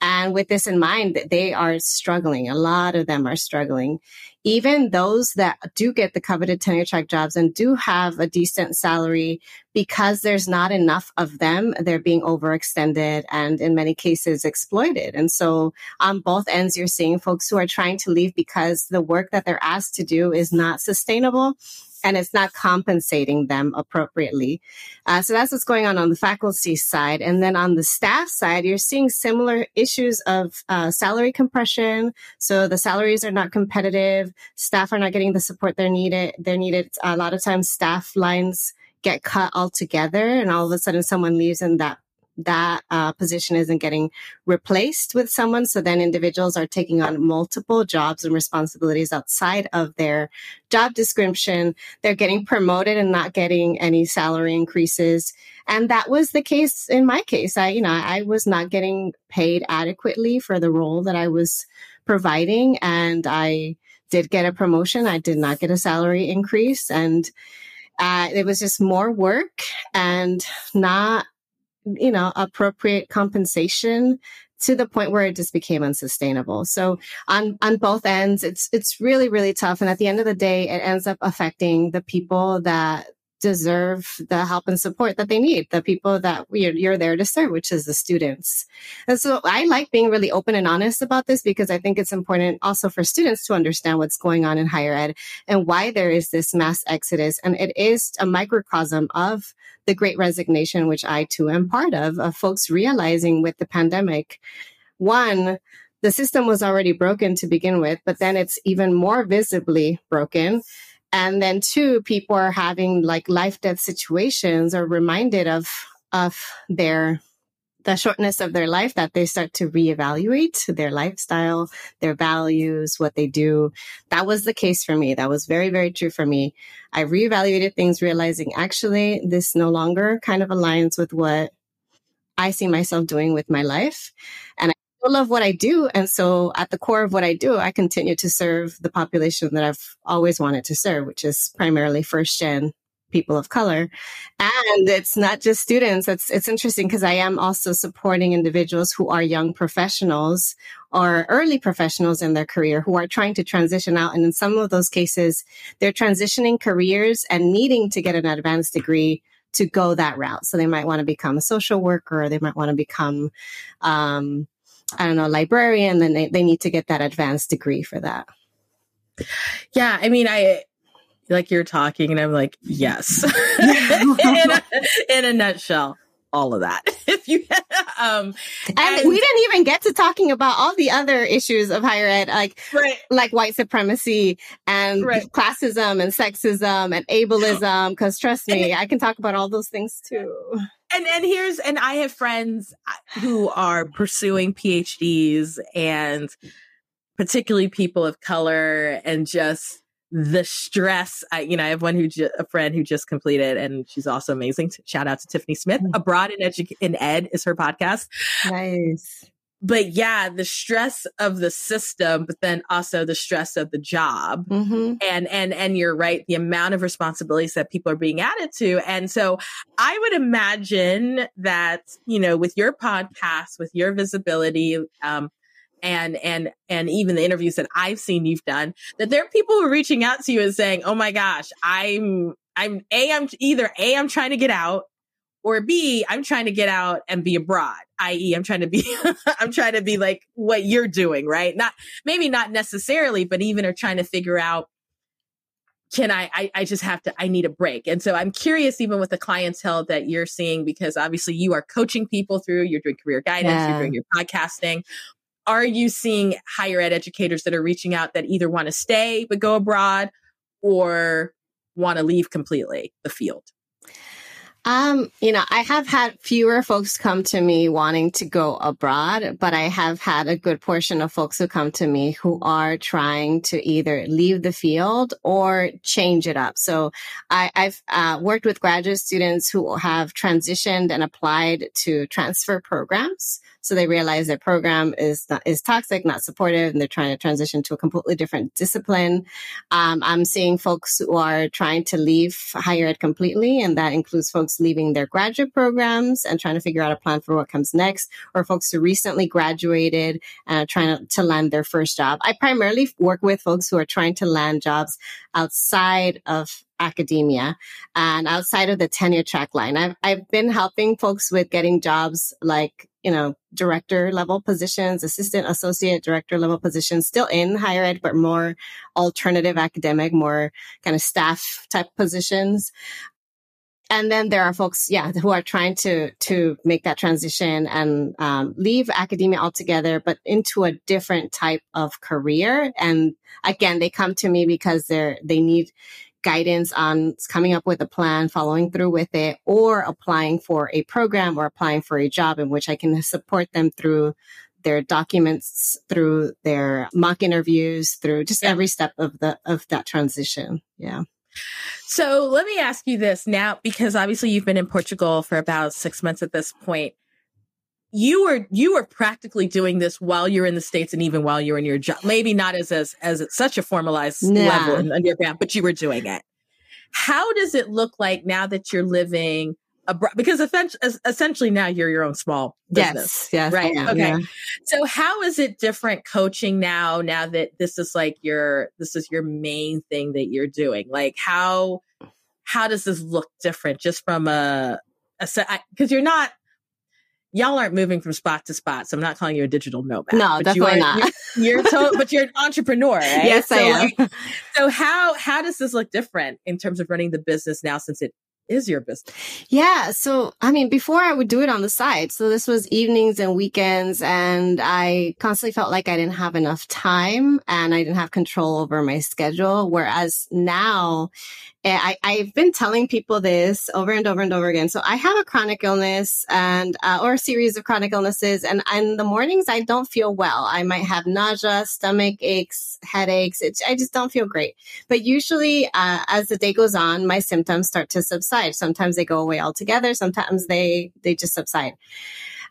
And with this in mind, they are struggling. A lot of them are struggling. Even those that do get the coveted tenure track jobs and do have a decent salary, because there's not enough of them, they're being overextended and in many cases exploited. And so on both ends, you're seeing folks who are trying to leave because the work that they're asked to do is not sustainable and it's not compensating them appropriately. Uh, so that's what's going on on the faculty side. And then on the staff side, you're seeing similar issues of uh, salary compression. So the salaries are not competitive. Staff are not getting the support they're needed. They're needed. A lot of times staff lines get cut altogether and all of a sudden someone leaves and that that uh, position isn't getting replaced with someone. So then individuals are taking on multiple jobs and responsibilities outside of their job description. They're getting promoted and not getting any salary increases. And that was the case in my case. I, you know, I was not getting paid adequately for the role that I was providing. And I did get a promotion. I did not get a salary increase. And uh, it was just more work and not you know, appropriate compensation to the point where it just became unsustainable. So on on both ends, it's it's really really tough. And at the end of the day, it ends up affecting the people that deserve the help and support that they need, the people that you're, you're there to serve, which is the students. And so I like being really open and honest about this because I think it's important also for students to understand what's going on in higher ed and why there is this mass exodus. And it is a microcosm of the great resignation, which I too am part of, of folks realizing with the pandemic, one, the system was already broken to begin with, but then it's even more visibly broken. And then two, people are having like life death situations or reminded of, of their, the shortness of their life that they start to reevaluate their lifestyle, their values, what they do. That was the case for me. That was very, very true for me. I reevaluated things, realizing actually this no longer kind of aligns with what I see myself doing with my life. And love what I do. And so at the core of what I do, I continue to serve the population that I've always wanted to serve, which is primarily first gen people of color. And it's not just students. It's, it's interesting because I am also supporting individuals who are young professionals or early professionals in their career who are trying to transition out. And in some of those cases, they're transitioning careers and needing to get an advanced degree to go that route. So they might want to become a social worker. They might want to become, um, I don't know, librarian, then they, they need to get that advanced degree for that. Yeah. I mean, I, like you're talking and I'm like, yes, in, a, in a nutshell all of that. if you, um, and, and, we didn't even get to talking about all the other issues of higher ed, like, right. like white supremacy and right. classism and sexism and ableism. Cause trust me, I can talk about all those things too. And, and here's, and I have friends uh, who are pursuing PhDs and particularly people of color and just the stress. I, you know, I have one who ju- a friend who just completed, and she's also amazing. Shout out to Tiffany Smith. Mm. Abroad in, Edu- in Ed is her podcast. Nice. But yeah, the stress of the system, but then also the stress of the job, mm-hmm. and and and you're right, the amount of responsibilities that people are being added to, and so I would imagine that you know, with your podcast, with your visibility, um, and and and even the interviews that I've seen you've done that there are people who are reaching out to you and saying, "Oh my gosh, I'm I'm a I'm either a I'm trying to get out or B I'm trying to get out and be abroad, i.e. I'm trying to be I'm trying to be like what you're doing, right? Not maybe not necessarily, but even are trying to figure out can I, I, I just have to, I need a break. And so I'm curious, even with the clientele that you're seeing, because obviously you are coaching people through, you're doing career guidance, yeah. you're doing your podcasting are you seeing higher ed educators that are reaching out that either want to stay but go abroad or want to leave completely the field? Um, you know, I have had fewer folks come to me wanting to go abroad, but I have had a good portion of folks who come to me who are trying to either leave the field or change it up. So I, have uh, worked with graduate students who have transitioned and applied to transfer programs. So they realize their program is not, is toxic, not supportive, and they're trying to transition to a completely different discipline. Um, I'm seeing folks who are trying to leave higher ed completely, and that includes folks leaving their graduate programs and trying to figure out a plan for what comes next, or folks who recently graduated and are trying to, to land their first job. I primarily work with folks who are trying to land jobs outside of academia and outside of the tenure track line. I've, I've been helping folks with getting jobs like you know, director level positions, assistant, associate director level positions, still in higher ed, but more alternative academic, more kind of staff type positions. And then there are folks, yeah, who are trying to to make that transition and um, leave academia altogether, but into a different type of career. And again, they come to me because they're they need guidance on coming up with a plan, following through with it, or applying for a program or applying for a job in which I can support them through their documents, through their mock interviews, through just every step of the of that transition. Yeah. So let me ask you this now, because obviously you've been in Portugal for about six months at this point. You were you were practically doing this while you're in the states and even while you're in your job. Maybe not as as as such a formalized yeah. level in underground but you were doing it. How does it look like now that you're living abroad because essentially now you're your own small business yes, yes right okay yeah. so how is it different coaching now now that this is like your this is your main thing that you're doing like how how does this look different just from a because you're not y'all aren't moving from spot to spot. So I'm not calling you a digital nomad. No, definitely you are, not. You're, you're to- but you're an entrepreneur, right? Yes, so I am. Like, so how how does this look different in terms of running the business now since it is your business? Yeah. So, I mean, before I would do it on the side. So this was evenings and weekends and I constantly felt like I didn't have enough time and I didn't have control over my schedule. Whereas now I, I've been telling people this over and over and over again. So I have a chronic illness and, uh, or a series of chronic illnesses. And in the mornings, I don't feel well. I might have nausea, stomach aches, headaches. It, I just don't feel great. But usually, uh, as the day goes on, my symptoms start to subside. Sometimes they go away altogether. Sometimes they, they just subside.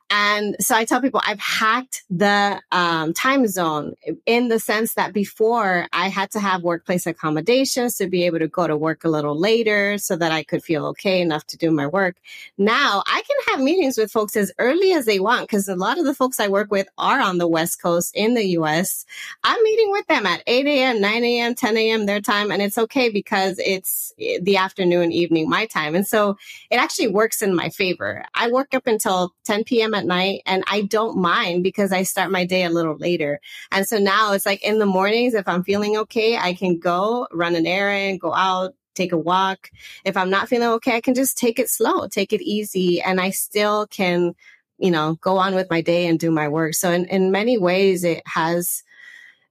And so I tell people I've hacked the um, time zone in the sense that before I had to have workplace accommodations to be able to go to work a little later so that I could feel okay enough to do my work. Now I can have meetings with folks as early as they want because a lot of the folks I work with are on the West Coast in the US. I'm meeting with them at 8 a.m., 9 a.m., 10 a.m. their time. And it's okay because it's the afternoon, evening, my time. And so it actually works in my favor. I work up until 10 p.m at night and I don't mind because I start my day a little later. And so now it's like in the mornings, if I'm feeling okay, I can go run an errand, go out, take a walk. If I'm not feeling okay, I can just take it slow, take it easy, and I still can, you know, go on with my day and do my work. So in, in many ways, it has,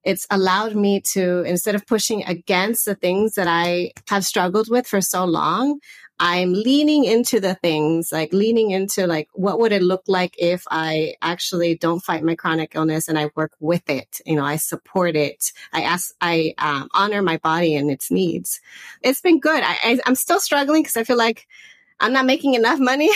it's allowed me to, instead of pushing against the things that I have struggled with for so long, I'm leaning into the things, like leaning into like, what would it look like if I actually don't fight my chronic illness and I work with it? You know, I support it. I ask, I um, honor my body and its needs. It's been good. I, I, I'm still struggling because I feel like I'm not making enough money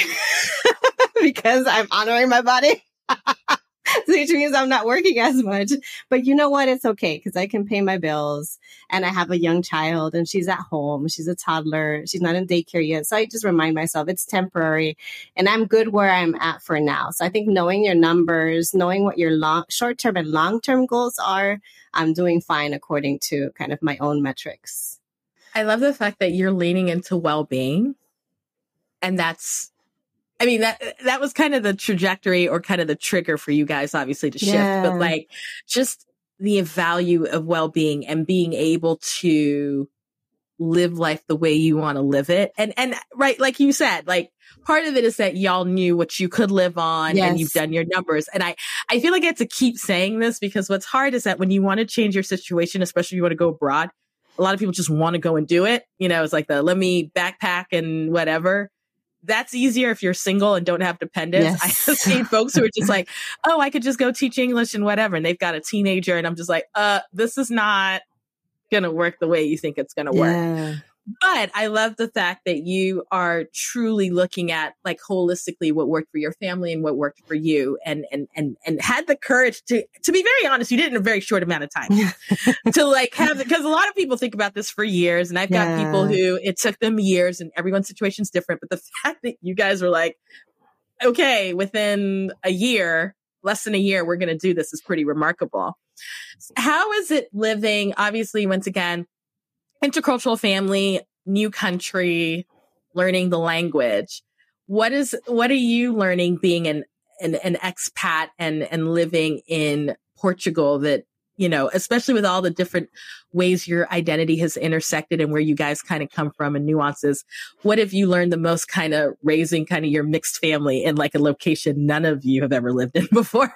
because I'm honoring my body. which means I'm not working as much. But you know what? It's okay because I can pay my bills and I have a young child and she's at home. She's a toddler. She's not in daycare yet. So I just remind myself it's temporary and I'm good where I'm at for now. So I think knowing your numbers, knowing what your long, short term and long term goals are, I'm doing fine according to kind of my own metrics. I love the fact that you're leaning into well being. And that's I mean that that was kind of the trajectory or kind of the trigger for you guys obviously to shift, yeah. but like just the value of well-being and being able to live life the way you want to live it. And and right like you said, like part of it is that y'all knew what you could live on yes. and you've done your numbers. And I I feel like I have to keep saying this because what's hard is that when you want to change your situation, especially if you want to go abroad, a lot of people just want to go and do it. You know, it's like the let me backpack and whatever that's easier if you're single and don't have dependents. Yes. I've seen folks who are just like, oh, I could just go teach English and whatever. And they've got a teenager. And I'm just like, uh, this is not going to work the way you think it's going to yeah. But I love the fact that you are truly looking at like holistically what worked for your family and what worked for you and and and and had the courage to to be very honest, you did in a very short amount of time. to like have because a lot of people think about this for years and I've got yeah. people who it took them years and everyone's situation's different. But the fact that you guys were like, okay, within a year, less than a year, we're gonna do this is pretty remarkable. How is it living, obviously, once again, intercultural family, new country, learning the language. What is what are you learning being an an, an expat and and living in Portugal that you know, especially with all the different ways your identity has intersected and where you guys kind of come from and nuances. What have you learned the most kind of raising kind of your mixed family in like a location none of you have ever lived in before?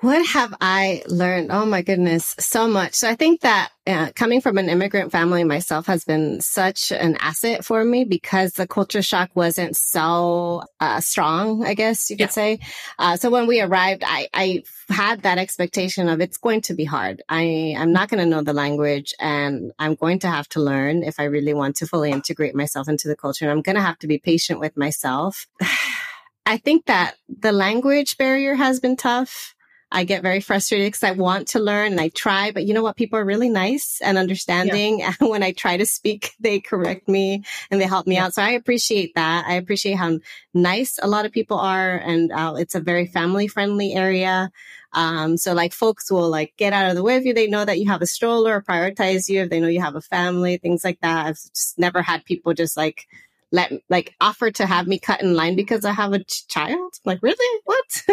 What have I learned? Oh my goodness, so much. So I think that uh, coming from an immigrant family myself has been such an asset for me because the culture shock wasn't so uh, strong, I guess you could yeah. say. Uh, so when we arrived, I, I had that expectation of it's going to be hard. I am not going to know the language and I'm going to have to learn if I really want to fully integrate myself into the culture. And I'm going to have to be patient with myself. I think that the language barrier has been tough. I get very frustrated because I want to learn and I try, but you know what? People are really nice and understanding. Yeah. And when I try to speak, they correct me and they help me yeah. out. So I appreciate that. I appreciate how nice a lot of people are. And uh, it's a very family friendly area. Um, so like folks will like get out of the way of you. They know that you have a stroller or prioritize you if they know you have a family, things like that. I've just never had people just like, let like offer to have me cut in line because I have a ch- child. Like, really? What?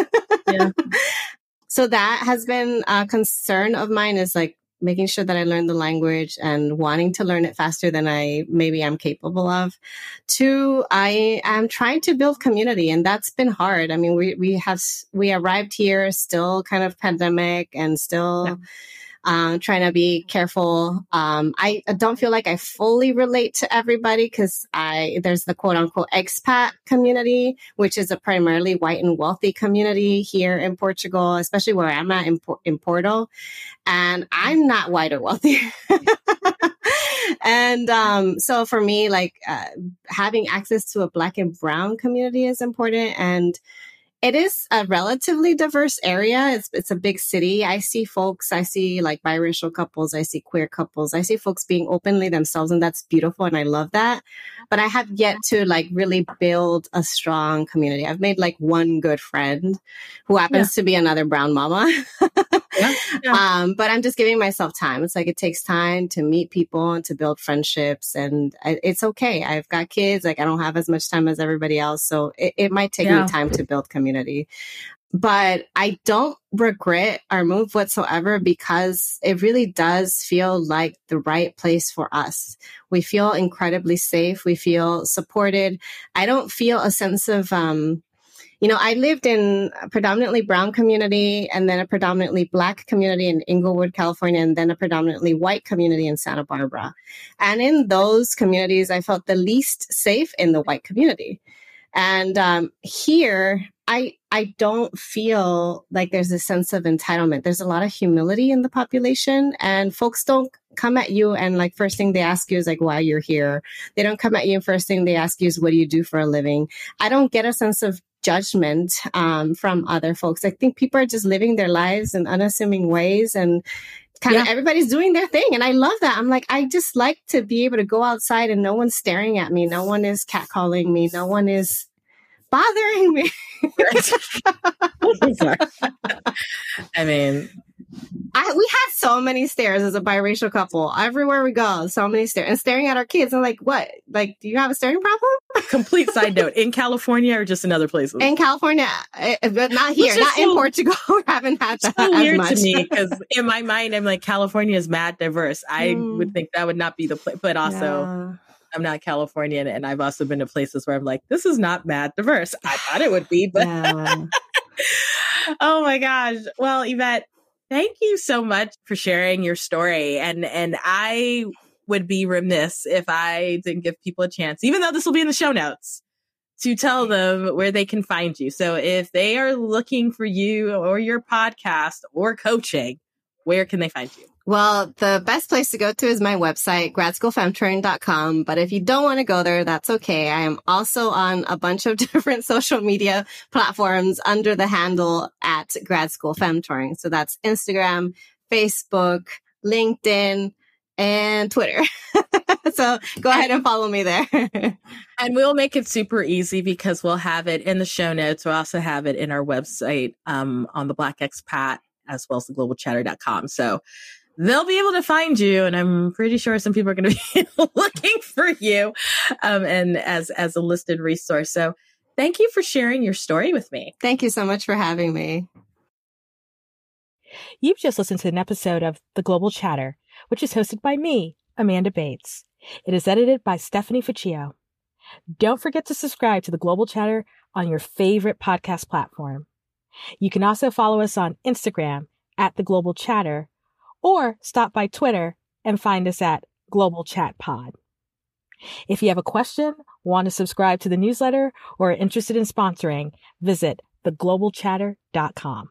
Yeah. so that has been a concern of mine is like making sure that I learn the language and wanting to learn it faster than I maybe I'm capable of. Two, I am trying to build community and that's been hard. I mean, we, we have, we arrived here still kind of pandemic and still, yeah um, trying to be careful. Um, I don't feel like I fully relate to everybody because I there's the quote unquote expat community, which is a primarily white and wealthy community here in Portugal, especially where I'm at in, in Porto, and I'm not white or wealthy. and um, so for me, like uh, having access to a black and brown community is important, and it is a relatively diverse area. It's it's a big city. I see folks, I see like biracial couples, I see queer couples, I see folks being openly themselves and that's beautiful and I love that. But I have yet to like really build a strong community. I've made like one good friend who happens yeah. to be another brown mama. yeah. Yeah. Um, but I'm just giving myself time. It's like it takes time to meet people and to build friendships and I, it's okay. I've got kids, like I don't have as much time as everybody else. So it, it might take me time to build community. But I don't regret our move whatsoever because it really does feel like the right place for us. We feel incredibly safe. We feel supported. I don't feel a sense of, um, you know, I lived in a predominantly brown community and then a predominantly black community in Inglewood, California, and then a predominantly white community in Santa Barbara. And in those communities, I felt the least safe in the white community. And um, here, I I don't feel like there's a sense of entitlement. There's a lot of humility in the population, and folks don't come at you and like first thing they ask you is like why you're here. They don't come at you and first thing they ask you is what do you do for a living. I don't get a sense of judgment um, from other folks. I think people are just living their lives in unassuming ways and kind of everybody's doing their thing and i love that. I'm like i just like to be able to go outside and no one's staring at me. No one is catcalling me. No one is bothering me. I mean, I, we had so many stares as a biracial couple everywhere we go. So many stares and staring at our kids. I'm like, what? Like, do you have a staring problem? Complete side note: in California or just in other places? In California, eh, eh, but not here, not so, in Portugal. we haven't had that. So weird much. to me because in my mind, I'm like, California is mad diverse. I mm. would think that would not be the place, but also. Yeah I'm not Californian, and I've also been to places where I'm like, this is not mad diverse. I thought it would be, but yeah. oh my gosh. Well, Yvette, thank you so much for sharing your story, and and I would be remiss if I didn't give people a chance, even though this will be in the show notes, to tell them where they can find you. So if they are looking for you or your podcast or coaching, where can they find you? Well, the best place to go to is my website, gradschoolfemtoring.com. But if you don't want to go there, that's okay. I am also on a bunch of different social media platforms under the handle at Grad School Femtoring. So that's Instagram, Facebook, LinkedIn, and Twitter. so go ahead and follow me there. and we'll make it super easy because we'll have it in the show notes. We'll also have it in our website um, on the Black Expat as well as the globalchatter.com. So they'll be able to find you. And I'm pretty sure some people are going to be looking for you um, and as, as a listed resource. So thank you for sharing your story with me. Thank you so much for having me. You've just listened to an episode of The Global Chatter, which is hosted by me, Amanda Bates. It is edited by Stephanie Ficcio. Don't forget to subscribe to The Global Chatter on your favorite podcast platform. You can also follow us on Instagram at The Global Chatter or stop by Twitter and find us at Global Chat Pod. If you have a question, want to subscribe to the newsletter, or are interested in sponsoring, visit theglobalchatter.com.